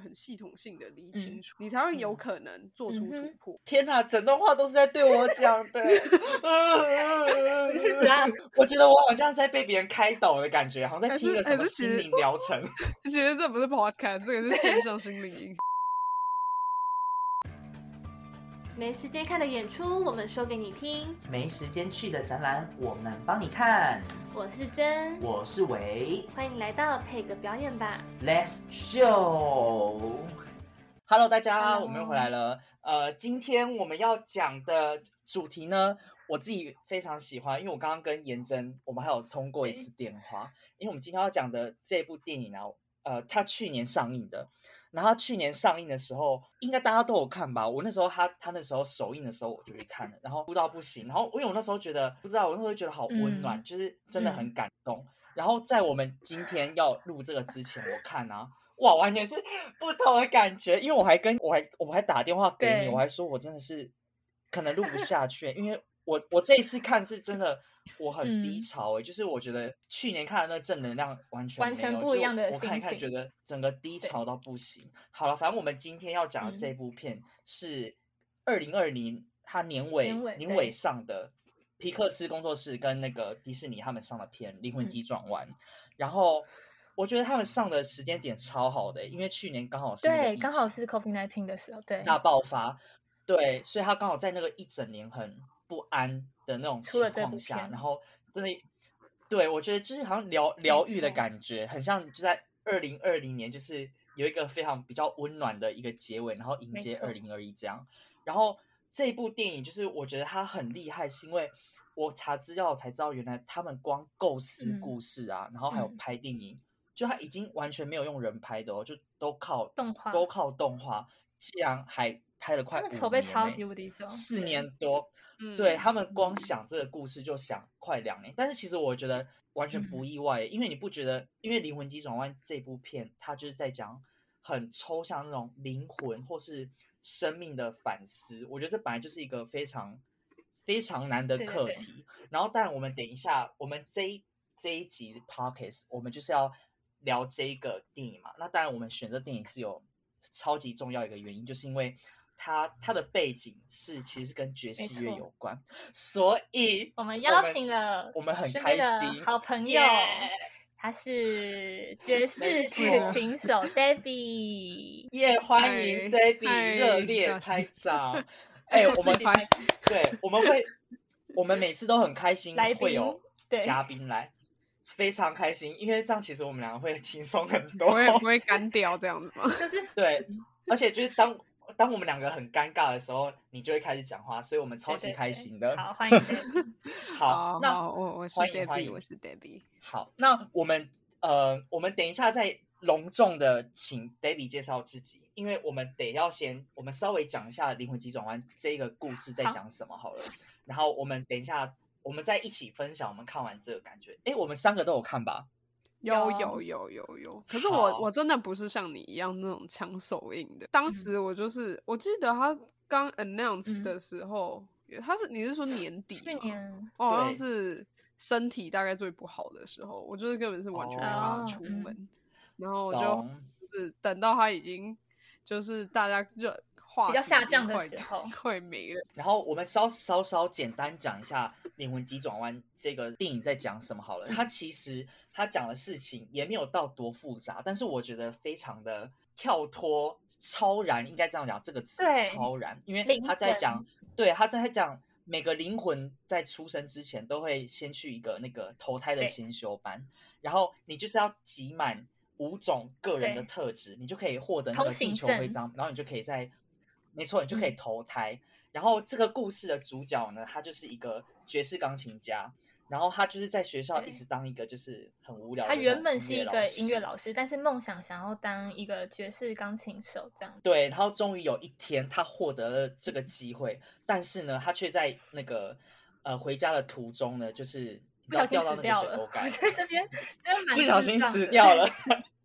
很系统性的理清楚，你才会有可能做出突破。天哪，整段话都是在对我讲的。我觉得我好像在被别人开导的感觉，好像在听个什么心灵疗程。其实这不是 podcast，这个是线上心灵没时间看的演出，我们说给你听；没时间去的展览，我们帮你看。我是真，我是维，欢迎来到配个表演吧，Let's show。Hello，大家，我们又回来了。呃，今天我们要讲的主题呢，我自己非常喜欢，因为我刚刚跟颜真，我们还有通过一次电话，因为我们今天要讲的这部电影呢，呃，它去年上映的。然后去年上映的时候，应该大家都有看吧？我那时候他他那时候首映的时候，我就去看了，然后哭到不行。然后因为我那时候觉得，不知道我那时候觉得好温暖，就是真的很感动。然后在我们今天要录这个之前，我看啊，哇，完全是不同的感觉。因为我还跟我还我还打电话给你，我还说我真的是可能录不下去，因为我我这一次看是真的。我很低潮哎，就是我觉得去年看的那正能量完全完全不一样的我看一看，觉得整个低潮到不行。好了，反正我们今天要讲的这部片是二零二零它年尾年尾上的皮克斯工作室跟那个迪士尼他们上的片《灵魂急转弯》。然后我觉得他们上的时间点超好的，因为去年刚好是对，刚好是 COVID nineteen 的时候，对大爆发，对，所以他刚好在那个一整年很。不安的那种情况下，然后真的，对我觉得就是好像疗疗愈的感觉，很像就在二零二零年，就是有一个非常比较温暖的一个结尾，然后迎接二零二一这样。然后这一部电影就是我觉得它很厉害，是因为我查资料才知道，原来他们光构思故事啊，然后还有拍电影，就他已经完全没有用人拍的哦，就都靠动画，都靠动画，竟然还拍了快筹备超级无敌久，四年多。嗯对他们光想这个故事就想快两年，但是其实我觉得完全不意外，因为你不觉得？因为《灵魂急转弯》这部片，它就是在讲很抽象那种灵魂或是生命的反思。我觉得这本来就是一个非常非常难的课题。然后，当然我们等一下，我们这一这一集 p o c k e t 我们就是要聊这个电影嘛。那当然，我们选择电影是有超级重要一个原因，就是因为。他他的背景是其实跟爵士乐有关，所以我们邀请了我们很开心好朋友，他是爵士古琴手 Debbie，耶，欢迎 Debbie 热烈拍照，哎，我们对我们会我们每次都很开心会有嘉宾来，非常开心，因为这样其实我们两个会 轻松很多，不会不会干掉这样子吗？就是对，而且就是当。当我们两个很尴尬的时候，你就会开始讲话，所以我们超级开心的。好，欢迎。好，那我我是 Debbie，我是 Debbie。好，那我们呃，我们等一下再隆重的请 Debbie 介绍自己，因为我们得要先，我们稍微讲一下《灵魂急转弯》这个故事在讲什么好了。然后我们等一下，我们再一起分享我们看完这个感觉。哎，我们三个都有看吧？有有有有有，可是我我真的不是像你一样那种抢手印的。当时我就是，我记得他刚 announce 的时候，他是你是说年底？去年，好像是身体大概最不好的时候，我就是根本是完全没办法出门，然后我就就是等到他已经就是大家就。比较下降的时候 会没了。然后我们稍稍稍简单讲一下《灵魂急转弯》这个电影在讲什么好了。它其实它讲的事情也没有到多复杂，但是我觉得非常的跳脱、超然，应该这样讲这个词“超然”，因为他在讲，对，他在讲每个灵魂在出生之前都会先去一个那个投胎的先修班，然后你就是要集满五种个人的特质，你就可以获得那个地球徽章，然后你就可以在。没错，你就可以投胎。然后这个故事的主角呢，他就是一个爵士钢琴家。然后他就是在学校一直当一个就是很无聊。他原本是一个音乐老师，但是梦想想要当一个爵士钢琴手这样。对，然后终于有一天他获得了这个机会，但是呢，他却在那个呃回家的途中呢，就是不小心死掉了。在这边不小心死掉了。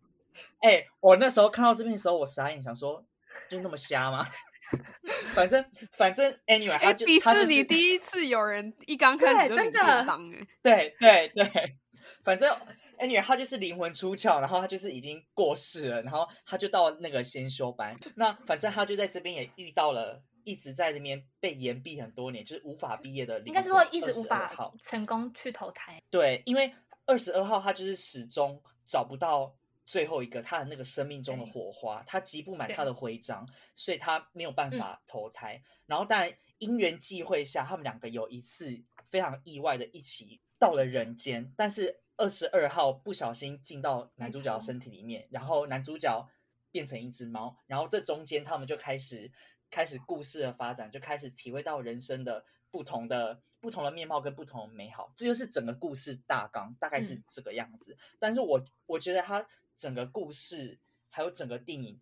哎，我那时候看到这边的时候，我傻眼，想说就那么瞎吗？反正反正，anyway，他就迪士尼第一次有人一刚开始就领便当，哎，对对对，反正，anyway，他就是灵魂出窍，然后他就是已经过世了，然后他就到那个先修班。那反正他就在这边也遇到了一直在那边被延毕很多年，就是无法毕业的。应该是会一直无法成功去投胎。对，因为二十二号他就是始终找不到最后一个他的那个生命中的火花，他集不满他的徽章，所以他没有办法投胎。然后但因缘际会下，他们两个有一次非常意外的一起到了人间，但是。二十二号不小心进到男主角身体里面，然后男主角变成一只猫，然后这中间他们就开始开始故事的发展，就开始体会到人生的不同的不同的面貌跟不同的美好，这就是整个故事大纲，大概是这个样子。但是我我觉得他整个故事还有整个电影，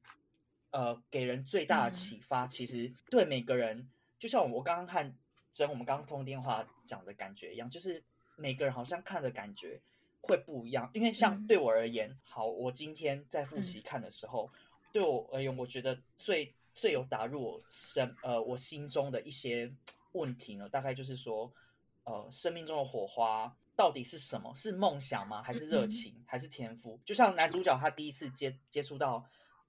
呃，给人最大的启发，其实对每个人，就像我刚刚看真我们刚刚通电话讲的感觉一样，就是每个人好像看的感觉。会不一样，因为像对我而言，好，我今天在复习看的时候，对我而言，我觉得最最有打入我身呃我心中的一些问题呢，大概就是说，呃，生命中的火花到底是什么？是梦想吗？还是热情？还是天赋？就像男主角他第一次接接触到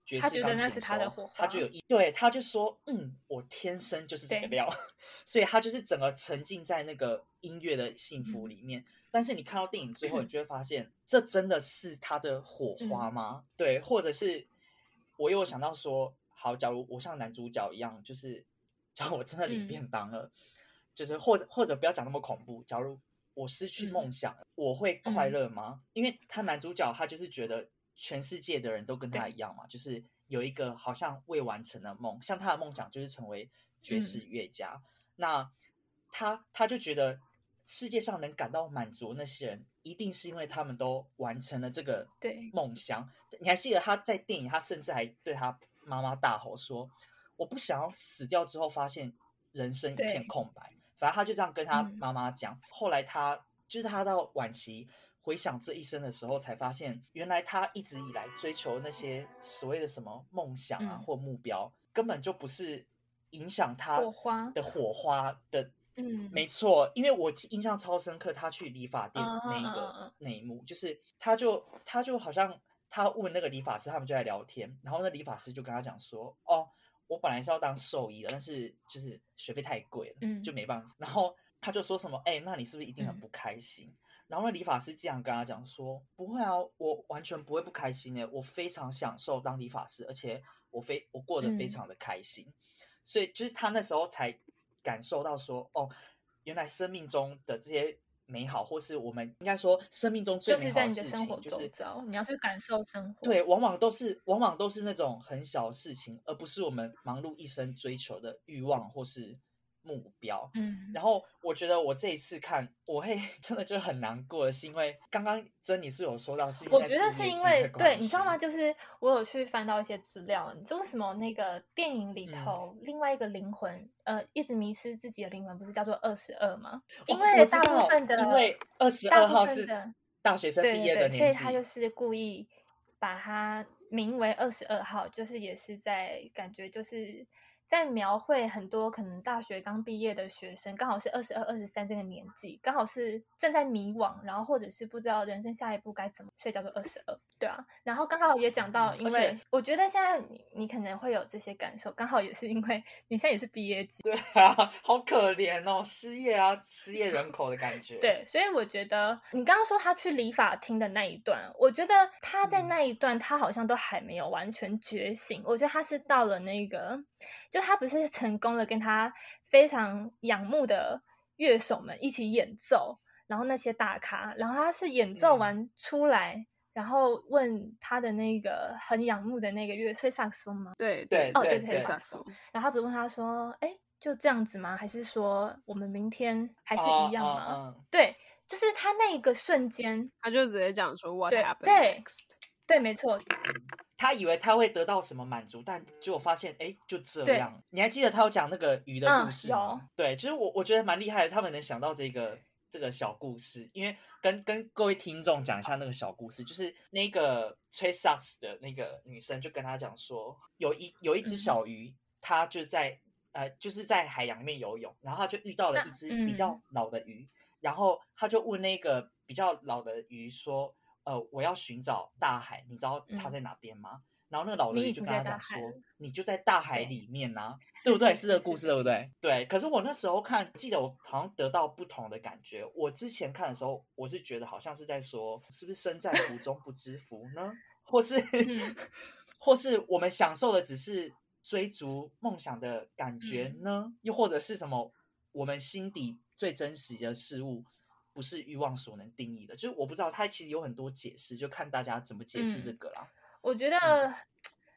爵士钢琴的时候，他就有一对，他就说，嗯，我天生就是这个料，所以他就是整个沉浸在那个音乐的幸福里面。但是你看到电影最后，你就会发现，这真的是他的火花吗？对，或者是我又想到说，好，假如我像男主角一样，就是 假如我真的领便当了，就是或者或者不要讲那么恐怖，假如我失去梦想，我会快乐吗？因为他男主角他就是觉得全世界的人都跟他一样嘛，就是有一个好像未完成的梦，像他的梦想就是成为爵士乐家，那他他就觉得。世界上能感到满足那些人，一定是因为他们都完成了这个梦想。你还记得他在电影，他甚至还对他妈妈大吼说：“我不想要死掉之后发现人生一片空白。”反正他就这样跟他妈妈讲。后来他就是他到晚期回想这一生的时候，才发现原来他一直以来追求那些所谓的什么梦想啊或目标，根本就不是影响他的火花的。嗯，没错，因为我印象超深刻，他去理发店那一个那一幕，就是他就他就好像他问那个理发师，他们就在聊天，然后那理发师就跟他讲说：“哦，我本来是要当兽医的，但是就是学费太贵了，嗯，就没办法。”然后他就说什么：“哎，那你是不是一定很不开心？”然后那理发师这样跟他讲说：“不会啊，我完全不会不开心的，我非常享受当理发师，而且我非我过得非常的开心。”所以就是他那时候才。感受到说哦，原来生命中的这些美好，或是我们应该说生命中最美好的事情，就是你要去感受生活。对，往往都是往往都是那种很小的事情，而不是我们忙碌一生追求的欲望或是。目标，嗯，然后我觉得我这一次看，我会 真的就很难过的是，因为刚刚珍妮是有说到，是我觉得是因为对，你知道吗？就是我有去翻到一些资料，你知道为什么那个电影里头另外一个灵魂，呃，一直迷失自己的灵魂，不是叫做二十二吗？因为大部分的，因为二十二号是大学生毕业的年纪，所以他就是故意把他名为二十二号，就是也是在感觉就是。在描绘很多可能大学刚毕业的学生，刚好是二十二、二十三这个年纪，刚好是正在迷惘，然后或者是不知道人生下一步该怎么，所以叫做二十二，对啊。然后刚好也讲到，因为我觉得现在你你可能会有这些感受，刚好也是因为你现在也是毕业季，对啊，好可怜哦，失业啊，失业人口的感觉。对，所以我觉得你刚刚说他去理发厅的那一段，我觉得他在那一段他好像都还没有完全觉醒，我觉得他是到了那个。就他不是成功的跟他非常仰慕的乐手们一起演奏，然后那些大咖，然后他是演奏完出来，然后问他的那个很仰慕的那个乐吹萨克斯风吗？对对哦对吹萨克斯风，然后他不是问他说，哎，就这样子吗？还是说我们明天还是一样吗？对，就是他那个瞬间，他就直接讲说 What happened next？对，没错。他以为他会得到什么满足，但结果发现，哎，就这样。你还记得他有讲那个鱼的故事吗？对，就是我我觉得蛮厉害的，他们能想到这个这个小故事。因为跟跟各位听众讲一下那个小故事，就是那个吹萨克斯的那个女生就跟他讲说，有一有一只小鱼，它就在呃就是在海洋里面游泳，然后他就遇到了一只比较老的鱼，然后他就问那个比较老的鱼说。呃，我要寻找大海，你知道它在哪边吗？然后那个老人就跟他讲说，你就在大海里面呐，对不对？是这个故事，对不对？对。可是我那时候看，记得我好像得到不同的感觉。我之前看的时候，我是觉得好像是在说，是不是身在福中不知福呢？或是，或是我们享受的只是追逐梦想的感觉呢？又或者是什么？我们心底最真实的事物，不是欲望所能定义的。就是我不知道，它其实有很多解释，就看大家怎么解释这个啦。我觉得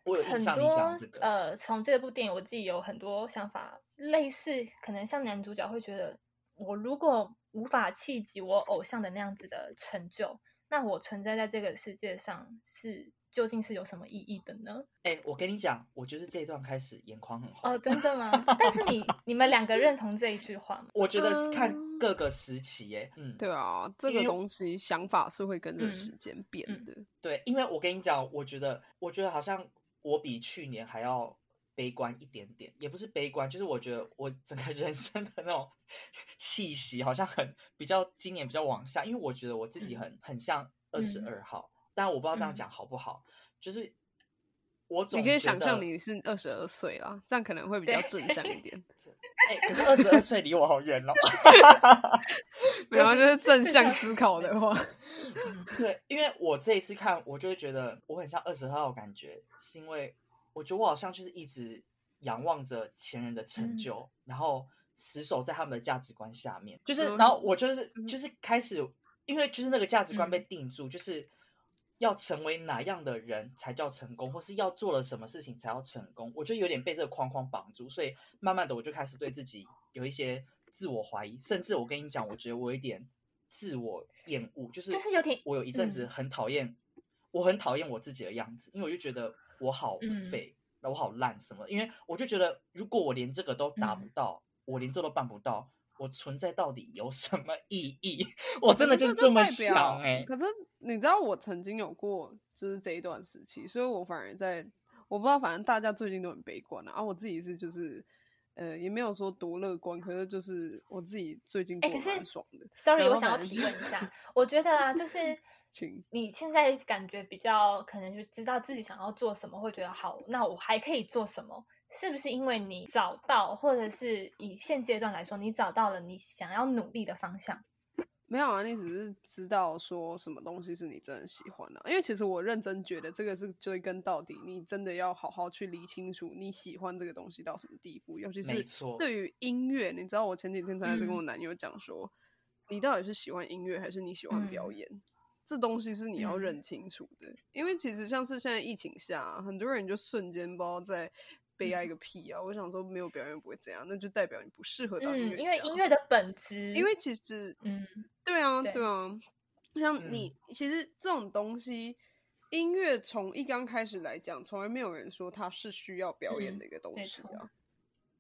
我有很多呃，从这部电影我自己有很多想法，类似可能像男主角会觉得，我如果无法企及我偶像的那样子的成就，那我存在在这个世界上是。究竟是有什么意义的呢？哎，我跟你讲，我就是这一段开始眼眶很红哦，真的吗？但是你 你们两个认同这一句话吗？我觉得看各个时期，耶，嗯，对啊，这个东西想法是会跟着时间变的。对，因为我跟你讲，我觉得，我觉得好像我比去年还要悲观一点点，也不是悲观，就是我觉得我整个人生的那种气息好像很比较今年比较往下，因为我觉得我自己很很像二十二号。但我不知道这样讲好不好，就是我总你可以想象你是二十二岁啦，这样可能会比较正向一点。哎，可是二十二岁离我好远哦。没有，就是正向思考的话，对，因为我这一次看，我就会觉得我很像二十二号，感觉是因为我觉得我好像就是一直仰望着前人的成就，然后死守在他们的价值观下面，就是，然后我就是就是开始，因为就是那个价值观被定住，就是。要成为哪样的人才叫成功，或是要做了什么事情才要成功？我就有点被这个框框绑住，所以慢慢的我就开始对自己有一些自我怀疑，甚至我跟你讲，我觉得我有点自我厌恶，就是就是有点，我有一阵子很讨厌，我很讨厌我自己的样子，因为我就觉得我好废，那我好烂什么？因为我就觉得如果我连这个都达不到，我连这都办不到。我存在到底有什么意义？我真的就是这么想哎。可是你知道，我曾经有过就是这一段时期，所以我反而在我不知道，反正大家最近都很悲观啊。我自己是就是呃，也没有说多乐观，可是就是我自己最近过蛮爽的。Sorry，我想要提问一下，我觉得啊，就 是你现在感觉比较可能就知道自己想要做什么，会觉得好，那我还可以做什么？是不是因为你找到，或者是以现阶段来说，你找到了你想要努力的方向？没有啊，你只是知道说什么东西是你真的喜欢的。因为其实我认真觉得这个是追根到底，你真的要好好去理清楚你喜欢这个东西到什么地步。尤其是对于音乐，你知道我前几天才在跟我男友讲说，你到底是喜欢音乐还是你喜欢表演？这东西是你要认清楚的。因为其实像是现在疫情下，很多人就瞬间不知道在。悲哀个屁啊！我想说，没有表演不会这样，那就代表你不适合当音乐因为音乐的本质，因为其实，嗯，对啊，对啊，像你，其实这种东西，音乐从一刚开始来讲，从来没有人说它是需要表演的一个东西啊。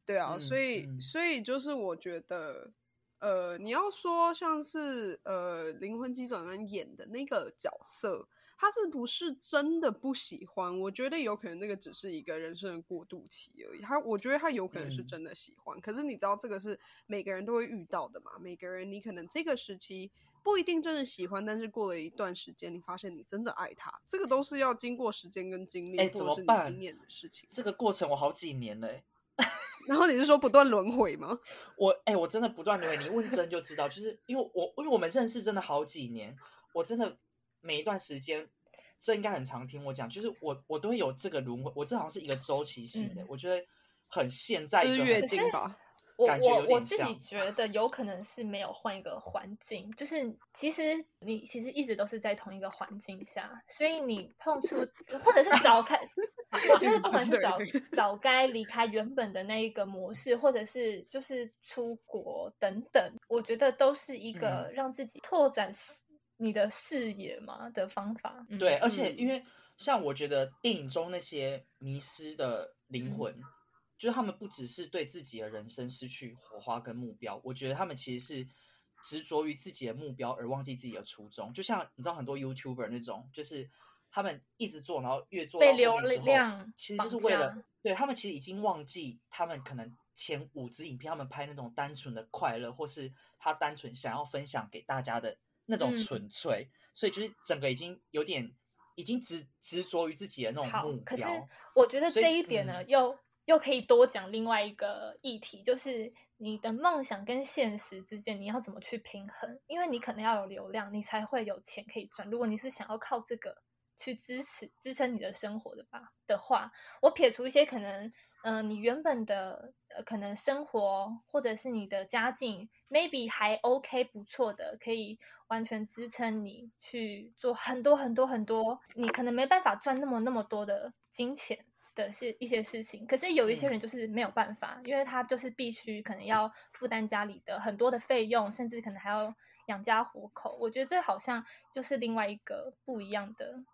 对啊，所以，所以就是我觉得，呃，你要说像是呃《灵魂急转弯》演的那个角色。他是不是真的不喜欢？我觉得有可能那个只是一个人生的过渡期而已。他，我觉得他有可能是真的喜欢。可是你知道，这个是每个人都会遇到的嘛？每个人，你可能这个时期不一定真的喜欢，但是过了一段时间，你发现你真的爱他。这个都是要经过时间跟经历，或者是你经验的事情。这个过程我好几年嘞。然后你是说不断轮回吗？我，哎，我真的不断轮回。你问真就知道，就是因为我，因为我们认识真的好几年，我真的。每一段时间，这应该很常听我讲，就是我我都会有这个轮回，我这好像是一个周期性的，我觉得很现在一个月经吧，我我我自己觉得有可能是没有换一个环境，就是其实你其实一直都是在同一个环境下，所以你碰触或者是早开，就是不管是早早该离开原本的那一个模式，或者是就是出国等等，我觉得都是一个让自己拓展。你的视野嘛的方法，对，而且因为像我觉得电影中那些迷失的灵魂，就是他们不只是对自己的人生失去火花跟目标，我觉得他们其实是执着于自己的目标而忘记自己的初衷。就像你知道很多 YouTuber 那种，就是他们一直做，然后越做被流量，其实就是为了对他们其实已经忘记他们可能前五支影片他们拍那种单纯的快乐，或是他单纯想要分享给大家的。那种纯粹，所以就是整个已经有点已经执执着于自己的那种目标。可是我觉得这一点呢，又又可以多讲另外一个议题，就是你的梦想跟现实之间你要怎么去平衡？因为你可能要有流量，你才会有钱可以赚。如果你是想要靠这个去支持支撑你的生活的吧的话，我撇除一些可能。嗯，你原本的呃可能生活或者是你的家境，maybe 还 OK 不错的，可以完全支撑你去做很多很多很多，你可能没办法赚那么那么多的金钱的是一些事情。可是有一些人就是没有办法，因为他就是必须可能要负担家里的很多的费用，甚至可能还要养家糊口。我觉得这好像就是另外一个不一样的。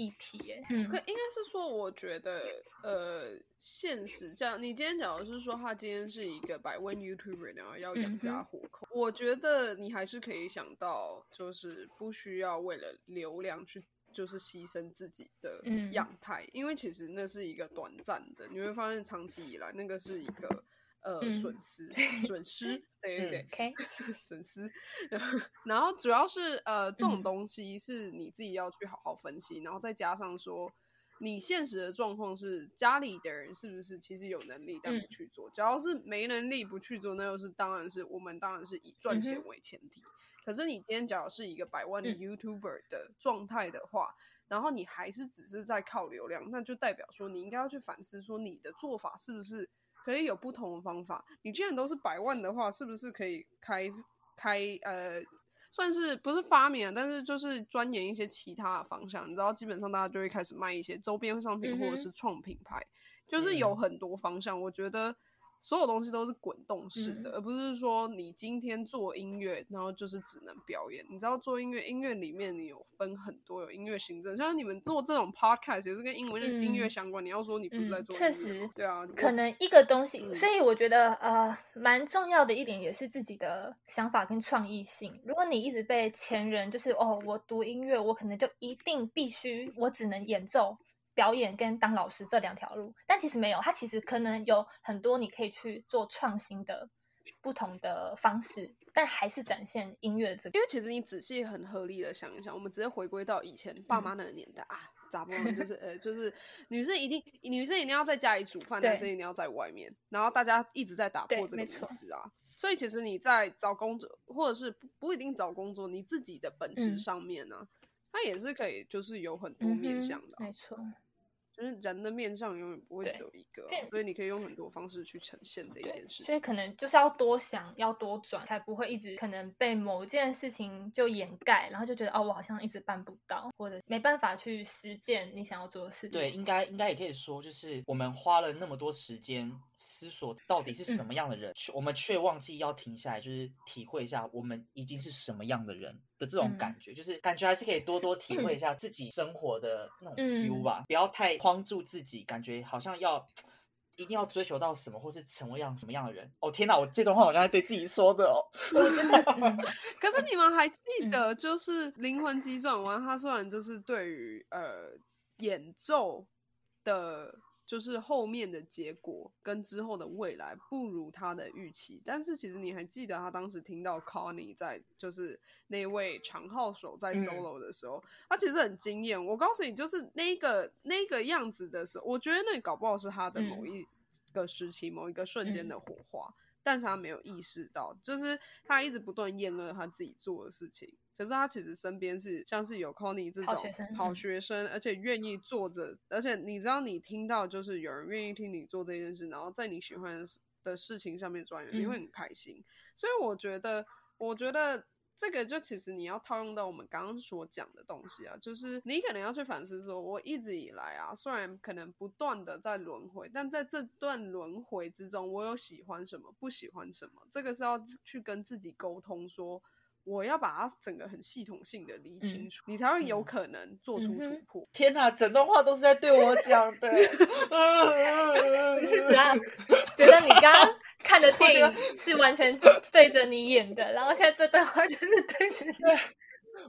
议题耶，嗯，可应该是说，我觉得，呃，现实这样，你今天讲的是说，他今天是一个百万 YouTuber，然后要养家糊口，我觉得你还是可以想到，就是不需要为了流量去，就是牺牲自己的样态，因为其实那是一个短暂的，你会发现长期以来，那个是一个。呃，损失，损失，对对对，OK，损失。然后主要是呃，这种东西是你自己要去好好分析，然后再加上说，你现实的状况是家里的人是不是其实有能力但不去做？只要是没能力不去做，那又是当然是我们当然是以赚钱为前提。可是你今天假如是一个百万的 YouTuber 的状态的话，然后你还是只是在靠流量，那就代表说你应该要去反思说你的做法是不是。可以有不同的方法。你既然都是百万的话，是不是可以开开呃，算是不是发明啊？但是就是钻研一些其他的方向。你知道，基本上大家就会开始卖一些周边商品或者是创品牌，就是有很多方向。我觉得。所有东西都是滚动式的，而不是说你今天做音乐，然后就是只能表演。你知道做音乐，音乐里面你有分很多，有音乐行政，像你们做这种 podcast 也是跟英文音乐相关。你要说你不是在做，确实，对啊，可能一个东西。所以我觉得呃，蛮重要的一点也是自己的想法跟创意性。如果你一直被前人就是哦，我读音乐，我可能就一定必须，我只能演奏。表演跟当老师这两条路，但其实没有，它其实可能有很多你可以去做创新的不同的方式，但还是展现音乐这个。因为其实你仔细很合理的想一想，我们直接回归到以前爸妈那个年代啊，咋不就是呃，就是女生一定女生一定要在家里煮饭，男生一定要在外面，然后大家一直在打破这个迷思啊。所以其实你在找工作，或者是不不一定找工作，你自己的本质上面呢？它也是可以，就是有很多面向的，没错。就是人的面相永远不会只有一个，所以你可以用很多方式去呈现这一件事情。所以可能就是要多想，要多转，才不会一直可能被某件事情就掩盖，然后就觉得哦，我好像一直办不到，或者没办法去实践你想要做的事情。对，应该应该也可以说，就是我们花了那么多时间思索到底是什么样的人，我们却忘记要停下来，就是体会一下我们已经是什么样的人。的这种感觉，就是感觉还是可以多多体会一下自己生活的那种 feel 吧，不要太框住自己，感觉好像要一定要追求到什么，或是成为样什么样的人。哦天哪，我这段话好像在对自己说的哦。可是你们还记得，就是灵魂急转弯，它虽然就是对于呃演奏的。就是后面的结果跟之后的未来不如他的预期，但是其实你还记得他当时听到 Connie 在就是那位长号手在 solo 的时候，他其实很惊艳。我告诉你，就是那个那个样子的时候，我觉得那搞不好是他的某一个时期、某一个瞬间的火花，但是他没有意识到，就是他一直不断厌恶他自己做的事情。可是他其实身边是像是有 Connie 这种好学生，而且愿意做着，而且你知道你听到就是有人愿意听你做这件事，然后在你喜欢的事情上面钻研，你会很开心。所以我觉得，我觉得这个就其实你要套用到我们刚刚所讲的东西啊，就是你可能要去反思说，我一直以来啊，虽然可能不断的在轮回，但在这段轮回之中，我有喜欢什么，不喜欢什么，这个是要去跟自己沟通说。我要把它整个很系统性的理清楚，你才会有可能做出突破。天哪，整段话都是在对我讲的。你 是怎样？觉得你刚刚看的 电影是完全对着你演的，然后现在这段话就是对着你。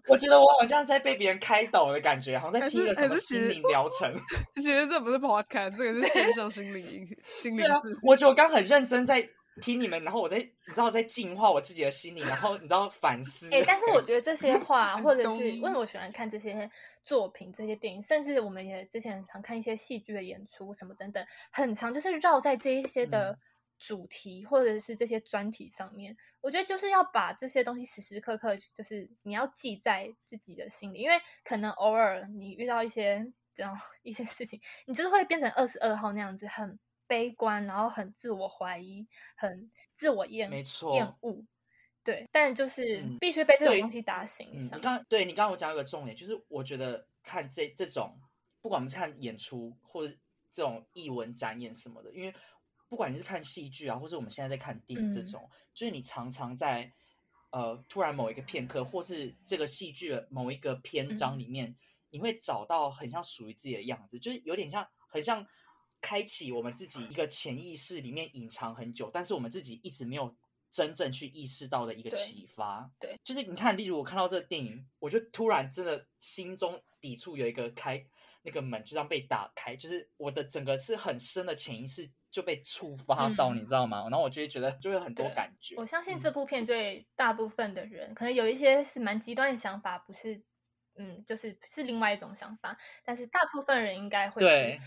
我觉得我好像在被别人开导的感觉，好像在听个什么心灵疗程。其实这不是 podcast，这个是线上心灵心灵。我觉得我刚很认真在。听你们，然后我在你知道在净化我自己的心灵，然后你知道反思。哎，但是我觉得这些话，或者是因为我喜欢看这些作品、这些电影，甚至我们也之前常看一些戏剧的演出什么等等，很长就是绕在这一些的主题或者是这些专题上面。我觉得就是要把这些东西时时刻刻，就是你要记在自己的心里，因为可能偶尔你遇到一些这样 一些事情，你就是会变成二十二号那样子很。悲观，然后很自我怀疑，很自我厌没错厌恶，对，但就是必须被这种东西打醒。你刚对你刚刚我讲一个重点，就是我觉得看这这种，不管我们是看演出或者这种艺文展演什么的，因为不管你是看戏剧啊，或是我们现在在看电影这种，就是你常常在呃突然某一个片刻，或是这个戏剧的某一个篇章里面，你会找到很像属于自己的样子，就是有点像很像。开启我们自己一个潜意识里面隐藏很久，但是我们自己一直没有真正去意识到的一个启发。对，就是你看，例如我看到这个电影，我就突然真的心中抵触有一个开那个门就这样被打开，就是我的整个是很深的潜意识就被触发到，你知道吗？然后我就会觉得就会很多感觉。我相信这部片对大部分的人，可能有一些是蛮极端的想法，不是，嗯，就是是另外一种想法，但是大部分人应该会是。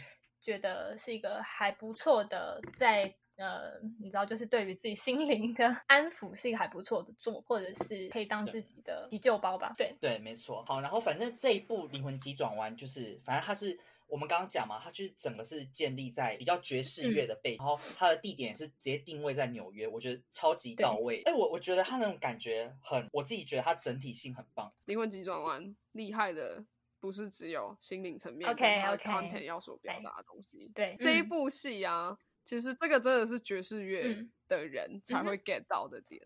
觉得是一个还不错的，在呃，你知道，就是对于自己心灵的安抚是一个还不错的做，或者是可以当自己的急救包吧。对对，没错。好，然后反正这一部《灵魂急转弯》就是，反正它是我们刚刚讲嘛，它就是整个是建立在比较爵士乐的背景，然后它的地点是直接定位在纽约，我觉得超级到位。哎，我我觉得它那种感觉很，我自己觉得它整体性很棒，《灵魂急转弯》厉害的。不是只有心灵层面，OK content 要所表达的东西。对这一部戏啊，其实这个真的是爵士乐的人才会 get 到的点。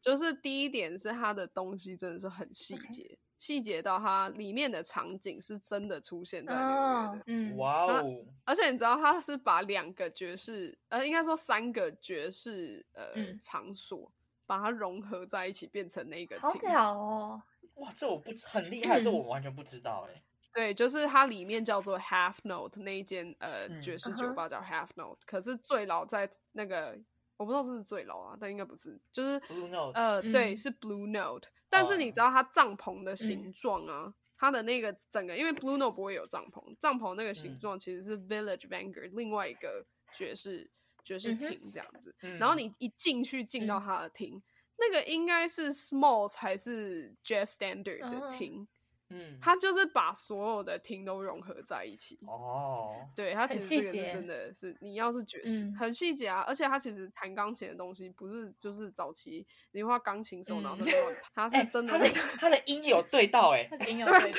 就是第一点是它的东西真的是很细节，细节到它里面的场景是真的出现在里面的。嗯，哇哦！而且你知道，它是把两个爵士，呃，应该说三个爵士呃场所，把它融合在一起，变成那个。好屌哦！哇，这我不很厉害，这我完全不知道哎。对，就是它里面叫做 Half Note 那一间呃爵士酒吧叫 Half Note，可是最老在那个我不知道是不是最老啊，但应该不是，就是 Blue Note，呃，对，是 Blue Note。但是你知道它帐篷的形状啊，它的那个整个，因为 Blue Note 不会有帐篷，帐篷那个形状其实是 Village Vanguard 另外一个爵士爵士厅这样子。然后你一进去进到它的厅。那个应该是 Smalls 还是 Jazz Standard 的厅，嗯，他就是把所有的厅都融合在一起。哦，对，他其实这个是真的是，你要是爵士，很细节啊，而且他其实弹钢琴的东西不是就是早期你画钢琴手，然后他 是真的，他的他的音有对到哎，音 有对到，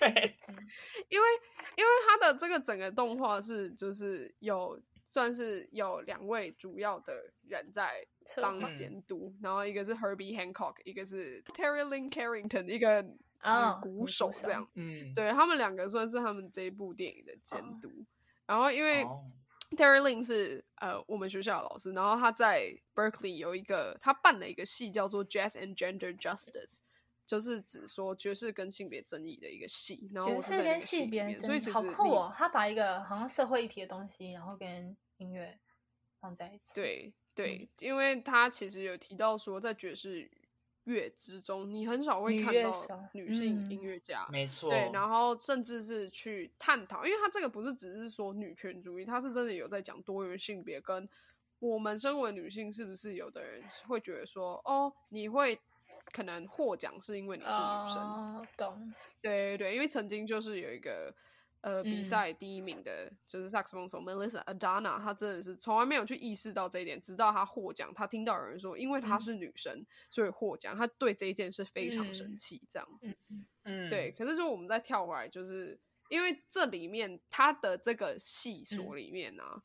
对，因为因为他的这个整个动画是就是有。算是有两位主要的人在当监督，然后一个是 Herbie Hancock，一个是 Terry Lynn Carrington，一个鼓手这样。嗯，对他们两个算是他们这一部电影的监督。然后因为 Terry Lynn 是呃我们学校的老师，然后他在 Berkeley 有一个他办了一个戏叫做 Jazz and Gender Justice，就是指说爵士跟性别争议的一个戏。然后爵士跟性别所以其实好酷哦，他把一个好像社会议题的东西，然后跟音乐放在一起，对对，因为他其实有提到说，在爵士乐之中，你很少会看到女性音乐家，没错，对，然后甚至是去探讨，因为他这个不是只是说女权主义，他是真的有在讲多元性别，跟我们身为女性，是不是有的人会觉得说，哦，你会可能获奖是因为你是女生，懂？对对对，因为曾经就是有一个。呃，比赛第一名的就是萨克斯风手 Melissa Adana，她真的是从来没有去意识到这一点，直到她获奖，她听到有人说，因为她是女生，所以获奖，她对这一件事非常生气，这样子。嗯，对。可是，说我们再跳回来，就是因为这里面她的这个戏所里面呢，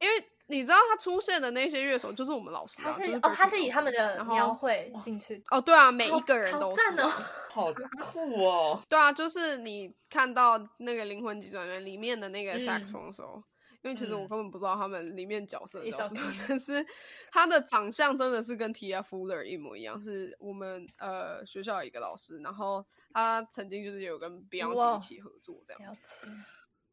因为你知道他出现的那些乐手就是我们老师，他是哦，他是以他们的描绘进去哦，对啊，每一个人都是。好酷哦！对啊，就是你看到那个《灵魂急转弯》里面的那个萨克斯风手，因为其实我根本不知道他们里面角色叫什么，但是他的长相真的是跟 T F Fuller 一模一样，是我们呃学校一个老师，然后他曾经就是有跟 Beyonce 一起合作这样。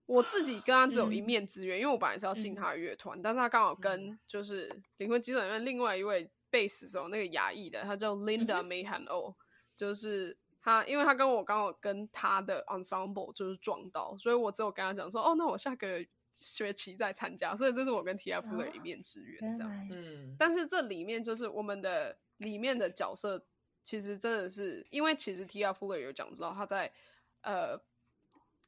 我自己跟他只有一面之缘，因为我本来是要进他的乐团，但是他刚好跟就是灵魂急诊院另外一位贝斯手那个牙医的，他叫 Linda Mayhan O，就是他，因为他跟我刚好跟他的 ensemble 就是撞到，所以我只有跟他讲说，哦，那我下个学期再参加，所以这是我跟 TF 的一面之缘，这样。嗯，但是这里面就是我们的里面的角色，其实真的是因为其实 TF 有讲到他在呃。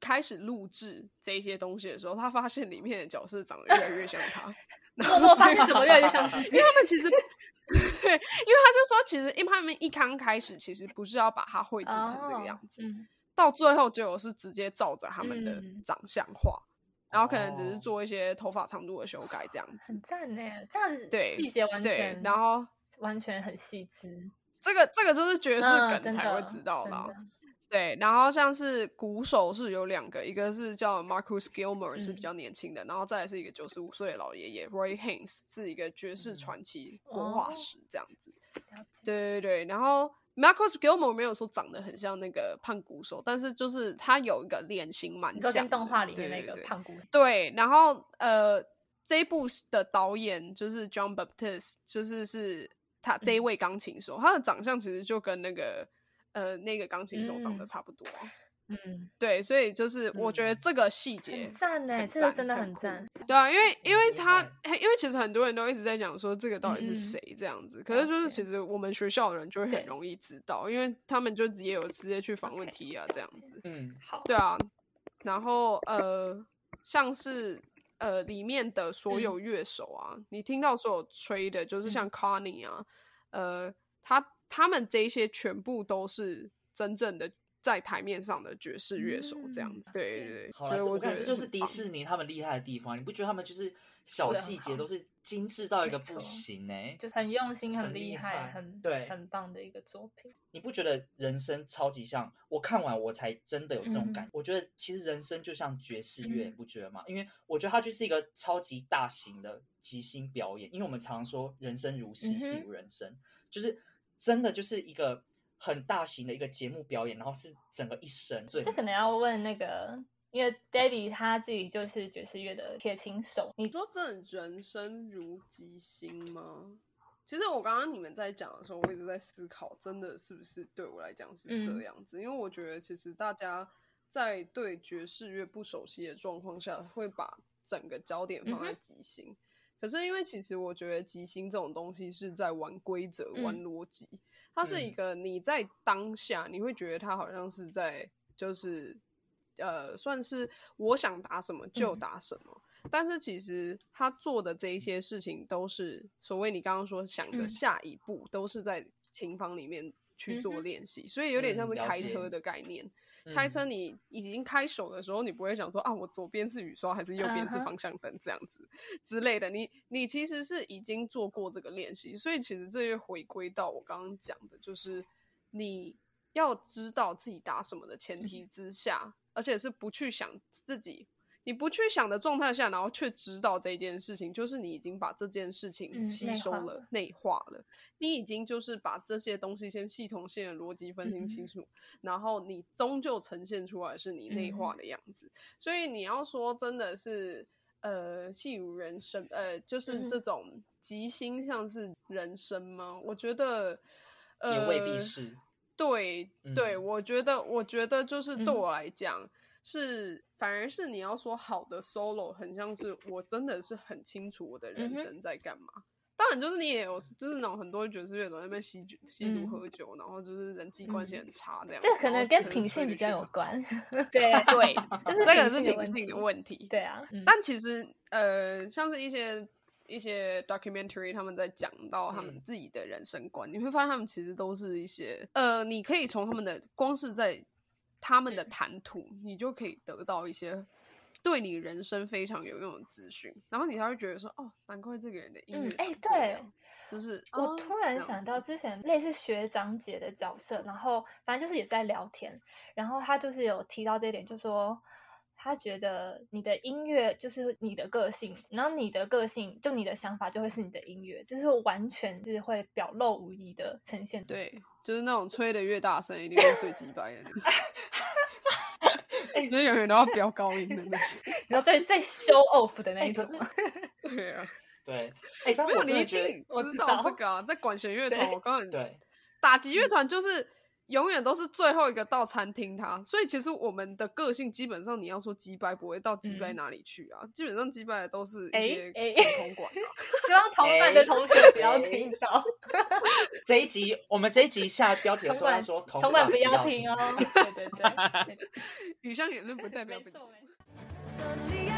开始录制这些东西的时候，他发现里面的角色长得越来越像他。默默发现怎么越来越像自己？因为他们其实对，因为他就说，其实因为他们一刚开始其实不是要把它绘制成这个样子，到最后结果是直接照着他们的长相画，然后可能只是做一些头发长度的修改这样子。很赞呢，这样子对细节完全，然后完全很细致。这个这个就是爵士梗才会知道的。对，然后像是鼓手是有两个，一个是叫 Marcus Gilmore，是比较年轻的，然后再来是一个九十五岁的老爷爷 Roy Haynes，是一个爵士传奇活化石这样子。对对对，然后 Marcus Gilmore 没有说长得很像那个胖鼓手，但是就是他有一个脸型蛮像，跟动画里面那个胖鼓手。对，然后呃，这一部的导演就是 John Baptiste，就是是他这一位钢琴手，他的长相其实就跟那个。呃，那个钢琴手上的差不多，嗯，对，所以就是我觉得这个细节赞呢，这个真的很赞，对啊，因为因为他因为其实很多人都一直在讲说这个到底是谁这样子，可是就是其实我们学校的人就会很容易知道，因为他们就直接有直接去访问 T 啊这样子，嗯，好，对啊，然后呃，像是呃里面的所有乐手啊，你听到所有吹的，就是像 Connie 啊，呃，他。他们这些全部都是真正的在台面上的爵士乐手，这样子。对对对，好了，我觉得这就是迪士尼他们厉害的地方。你不觉得他们就是小细节都是精致到一个不行呢？就是很用心、很厉害、很对、很棒的一个作品。你不觉得人生超级像？我看完我才真的有这种感觉。我觉得其实人生就像爵士乐，你不觉得吗？因为我觉得它就是一个超级大型的即兴表演。因为我们常说人生如戏，戏如人生，就是。真的就是一个很大型的一个节目表演，然后是整个一生。这可能要问那个，因为 Debbie 他自己就是爵士乐的铁琴手。你说这人生如即兴吗？其实我刚刚你们在讲的时候，我一直在思考，真的是不是对我来讲是这样子？因为我觉得其实大家在对爵士乐不熟悉的状况下，会把整个焦点放在即兴。可是，因为其实我觉得即兴这种东西是在玩规则、玩逻辑，它是一个你在当下你会觉得它好像是在就是呃，算是我想打什么就打什么。但是其实他做的这一些事情都是所谓你刚刚说想的下一步，都是在琴房里面去做练习，所以有点像是开车的概念。开车，你已经开手的时候，你不会想说啊，我左边是雨刷还是右边是方向灯这样子之类的。你你其实是已经做过这个练习，所以其实这又回归到我刚刚讲的，就是你要知道自己打什么的前提之下，而且是不去想自己。你不去想的状态下，然后却知道这件事情，就是你已经把这件事情吸收了、内化了。你已经就是把这些东西先系统性的逻辑分清清楚，然后你终究呈现出来是你内化的样子。所以你要说真的是呃戏如人生，呃就是这种即兴像是人生吗？我觉得呃也未必是。对对，我觉得我觉得就是对我来讲。是，反而是你要说好的 solo，很像是我真的是很清楚我的人生在干嘛。当然，就是你也有，就是那种很多爵士乐手在那边吸吸毒喝酒，然后就是人际关系很差这样。这可能跟品性比较有关。对对，这个是品性的问题。对啊，但其实呃，像是一些一些 documentary，他们在讲到他们自己的人生观，你会发现他们其实都是一些呃，你可以从他们的光是在。他们的谈吐，你就可以得到一些对你人生非常有用的资讯，然后你才会觉得说，哦，难怪这个人的英语，哎，对，就是我突然想到之前类似学长姐的角色，然后反正就是也在聊天，然后他就是有提到这一点，就说。他觉得你的音乐就是你的个性，然后你的个性就你的想法就会是你的音乐，就是完全是会表露无遗的呈现。对，就是那种吹的越大声，一定是最击败的。哎，那永远都要飙高音的那些，然后最最 show off 的那一种。对啊，对，哎，但我你一定知道这个啊，在管弦乐团，我刚刚对打击乐团就是。永远都是最后一个到餐厅，他，所以其实我们的个性基本上，你要说击败不会到击败哪里去啊？基本上击败的都是一些同管啊。希望同管的同学不要听到这一集。我们这一集下标题的时候说，同管不要听哦。对对对，以上 言论不代表本。